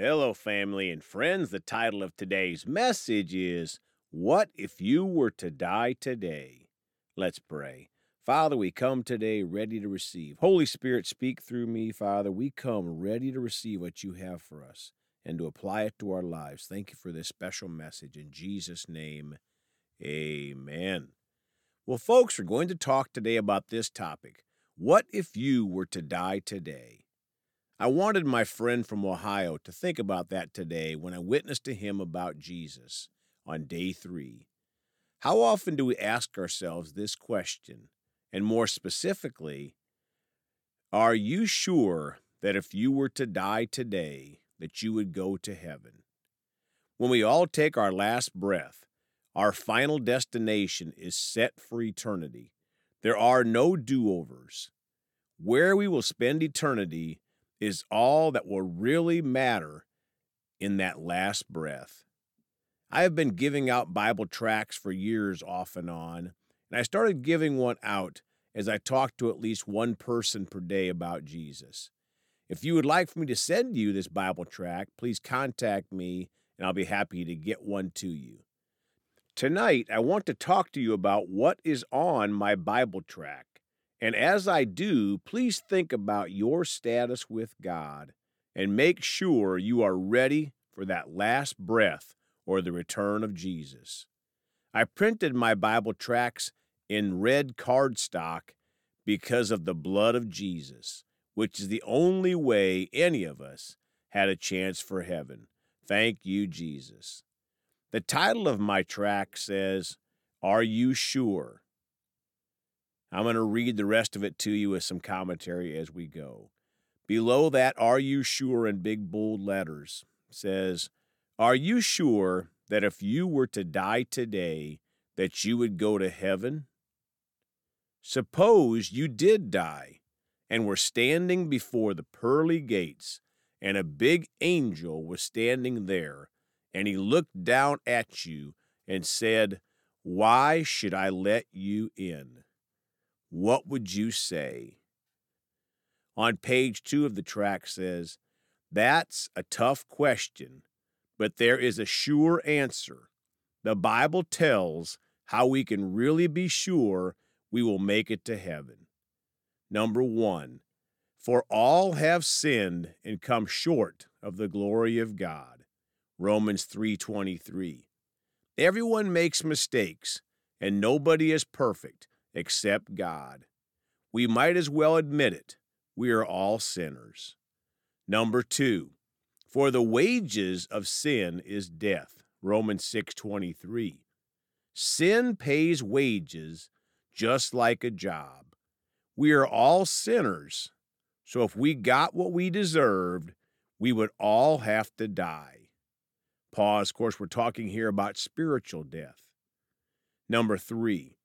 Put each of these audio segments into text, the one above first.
Hello, family and friends. The title of today's message is What If You Were to Die Today? Let's pray. Father, we come today ready to receive. Holy Spirit, speak through me, Father. We come ready to receive what you have for us and to apply it to our lives. Thank you for this special message. In Jesus' name, amen. Well, folks, we're going to talk today about this topic What if you were to die today? I wanted my friend from Ohio to think about that today when I witnessed to him about Jesus on day three. How often do we ask ourselves this question? And more specifically, are you sure that if you were to die today, that you would go to heaven? When we all take our last breath, our final destination is set for eternity. There are no do overs. Where we will spend eternity is all that will really matter in that last breath. I have been giving out Bible tracts for years off and on, and I started giving one out as I talked to at least one person per day about Jesus. If you would like for me to send you this Bible tract, please contact me and I'll be happy to get one to you. Tonight, I want to talk to you about what is on my Bible tract. And as I do, please think about your status with God and make sure you are ready for that last breath or the return of Jesus. I printed my Bible tracts in red cardstock because of the blood of Jesus, which is the only way any of us had a chance for heaven. Thank you, Jesus. The title of my tract says, Are You Sure? I'm going to read the rest of it to you with some commentary as we go. Below that, Are You Sure in big bold letters says, Are you sure that if you were to die today, that you would go to heaven? Suppose you did die and were standing before the pearly gates, and a big angel was standing there, and he looked down at you and said, Why should I let you in? What would you say? On page two of the tract says, That's a tough question, but there is a sure answer. The Bible tells how we can really be sure we will make it to heaven. Number one, for all have sinned and come short of the glory of God. Romans 3:23. Everyone makes mistakes and nobody is perfect except God. We might as well admit it. We are all sinners. Number 2. For the wages of sin is death. Romans 6:23. Sin pays wages just like a job. We are all sinners. So if we got what we deserved, we would all have to die. Pause. Of course, we're talking here about spiritual death. Number three,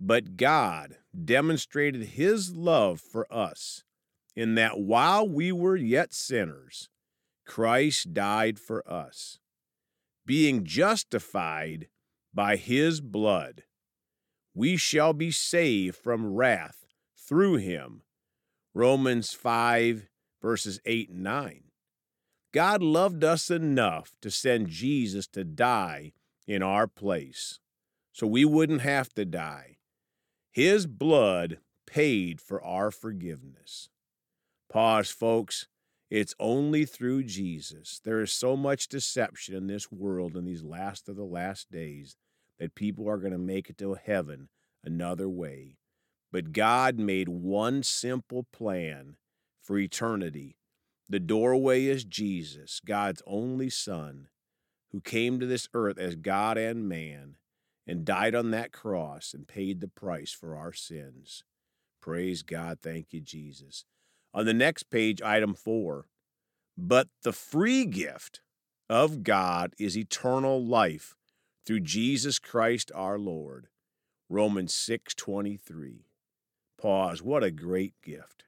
but God demonstrated his love for us in that while we were yet sinners, Christ died for us, being justified by his blood. We shall be saved from wrath through him. Romans 5, verses 8 and 9. God loved us enough to send Jesus to die in our place so we wouldn't have to die. His blood paid for our forgiveness. Pause, folks. It's only through Jesus. There is so much deception in this world in these last of the last days that people are going to make it to heaven another way. But God made one simple plan for eternity. The doorway is Jesus, God's only Son, who came to this earth as God and man and died on that cross and paid the price for our sins. Praise God. Thank you, Jesus. On the next page, item four. But the free gift of God is eternal life through Jesus Christ our Lord. Romans 6:23. Pause. What a great gift.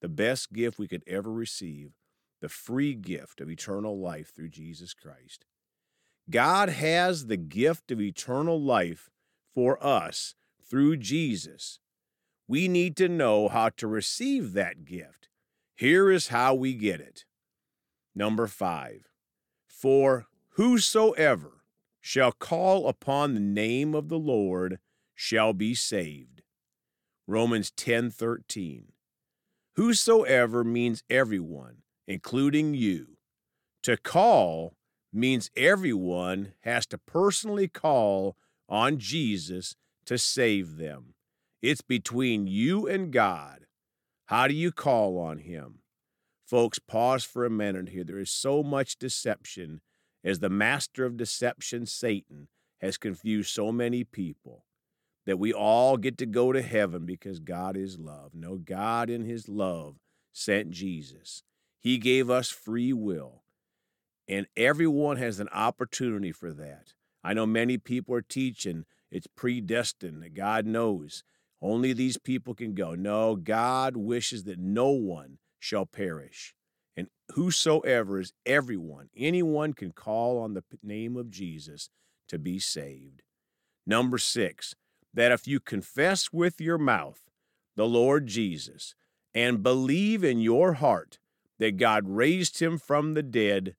The best gift we could ever receive, the free gift of eternal life through Jesus Christ. God has the gift of eternal life for us through Jesus. We need to know how to receive that gift. Here is how we get it. Number five, For whosoever shall call upon the name of the Lord shall be saved. Romans 10:13. Whosoever means everyone, including you. To call means everyone has to personally call on Jesus to save them. It's between you and God. How do you call on him? Folks, pause for a minute here. There is so much deception as the master of deception, Satan, has confused so many people that we all get to go to heaven because God is love. No, God in his love sent Jesus. He gave us free will, and everyone has an opportunity for that. I know many people are teaching it's predestined, God knows. Only these people can go. No, God wishes that no one shall perish. And whosoever is everyone, anyone can call on the name of Jesus to be saved. Number six, that if you confess with your mouth the Lord Jesus and believe in your heart that God raised him from the dead,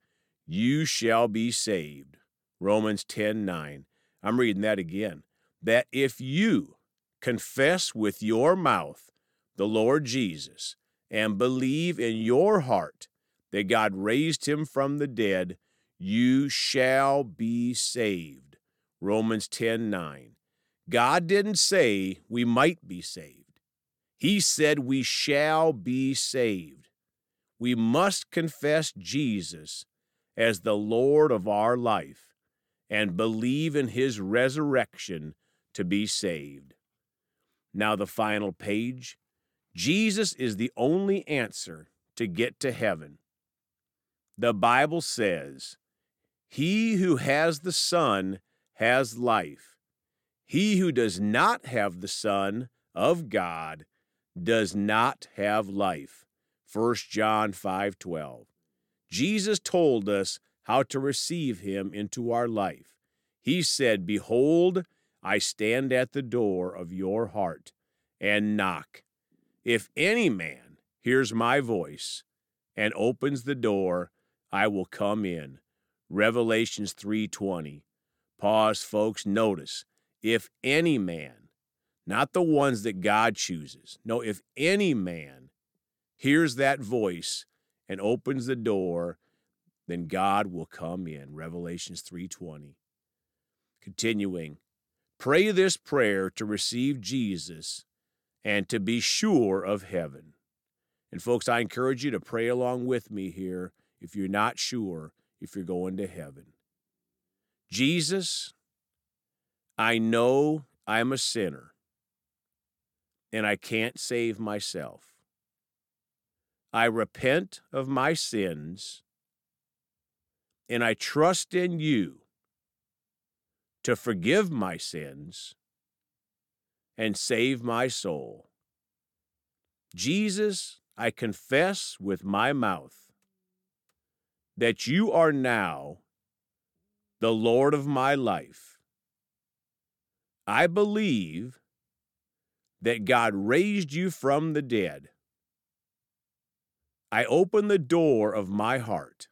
you shall be saved. Romans 10 9. I'm reading that again. That if you confess with your mouth the Lord Jesus and believe in your heart that God raised him from the dead, you shall be saved. Romans 10 9. God didn't say we might be saved, He said we shall be saved. We must confess Jesus as the Lord of our life and believe in His resurrection to be saved. Now, the final page Jesus is the only answer to get to heaven. The Bible says, He who has the Son has life. He who does not have the Son of God does not have life. 1 John 5:12. Jesus told us how to receive him into our life. He said, "Behold, I stand at the door of your heart and knock. If any man hears my voice and opens the door, I will come in." Revelations 3:20. Pause, folks, notice if any man, not the ones that God chooses, no, if any man hears that voice and opens the door, then God will come in. Revelations 3:20. Continuing, pray this prayer to receive Jesus and to be sure of heaven. And folks, I encourage you to pray along with me here if you're not sure if you're going to heaven. Jesus, I know I'm a sinner and I can't save myself. I repent of my sins and I trust in you to forgive my sins and save my soul. Jesus, I confess with my mouth that you are now the Lord of my life I believe that God raised you from the dead. I open the door of my heart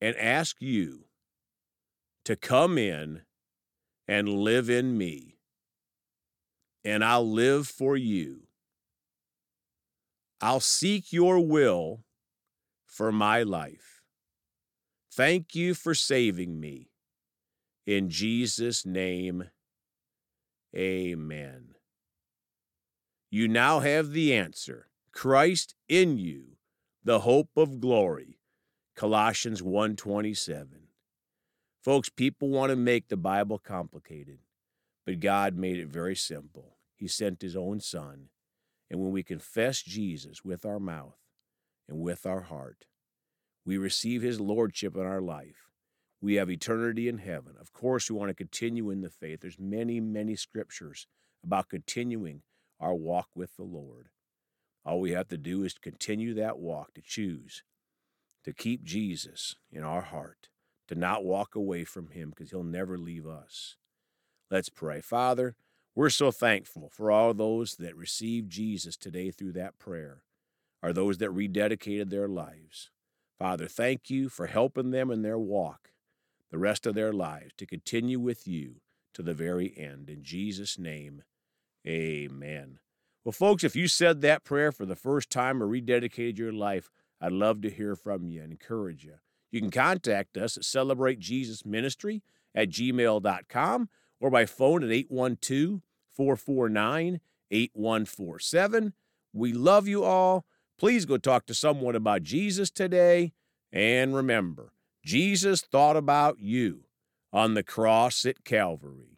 and ask you to come in and live in me, and I'll live for you. I'll seek your will for my life. Thank you for saving me. In Jesus' name, amen. You now have the answer Christ in you, the hope of glory. Colossians 1:27. Folks, people want to make the Bible complicated, but God made it very simple. He sent his own son, and when we confess Jesus with our mouth and with our heart, we receive his lordship in our life we have eternity in heaven. Of course, we want to continue in the faith. There's many, many scriptures about continuing our walk with the Lord. All we have to do is to continue that walk, to choose to keep Jesus in our heart, to not walk away from him because he'll never leave us. Let's pray. Father, we're so thankful for all those that received Jesus today through that prayer, are those that rededicated their lives. Father, thank you for helping them in their walk the rest of their lives to continue with you to the very end. In Jesus' name, amen. Well, folks, if you said that prayer for the first time or rededicated your life, I'd love to hear from you and encourage you. You can contact us at Celebrate Jesus Ministry at gmail.com or by phone at 812 449 8147. We love you all. Please go talk to someone about Jesus today. And remember, Jesus thought about you on the cross at Calvary.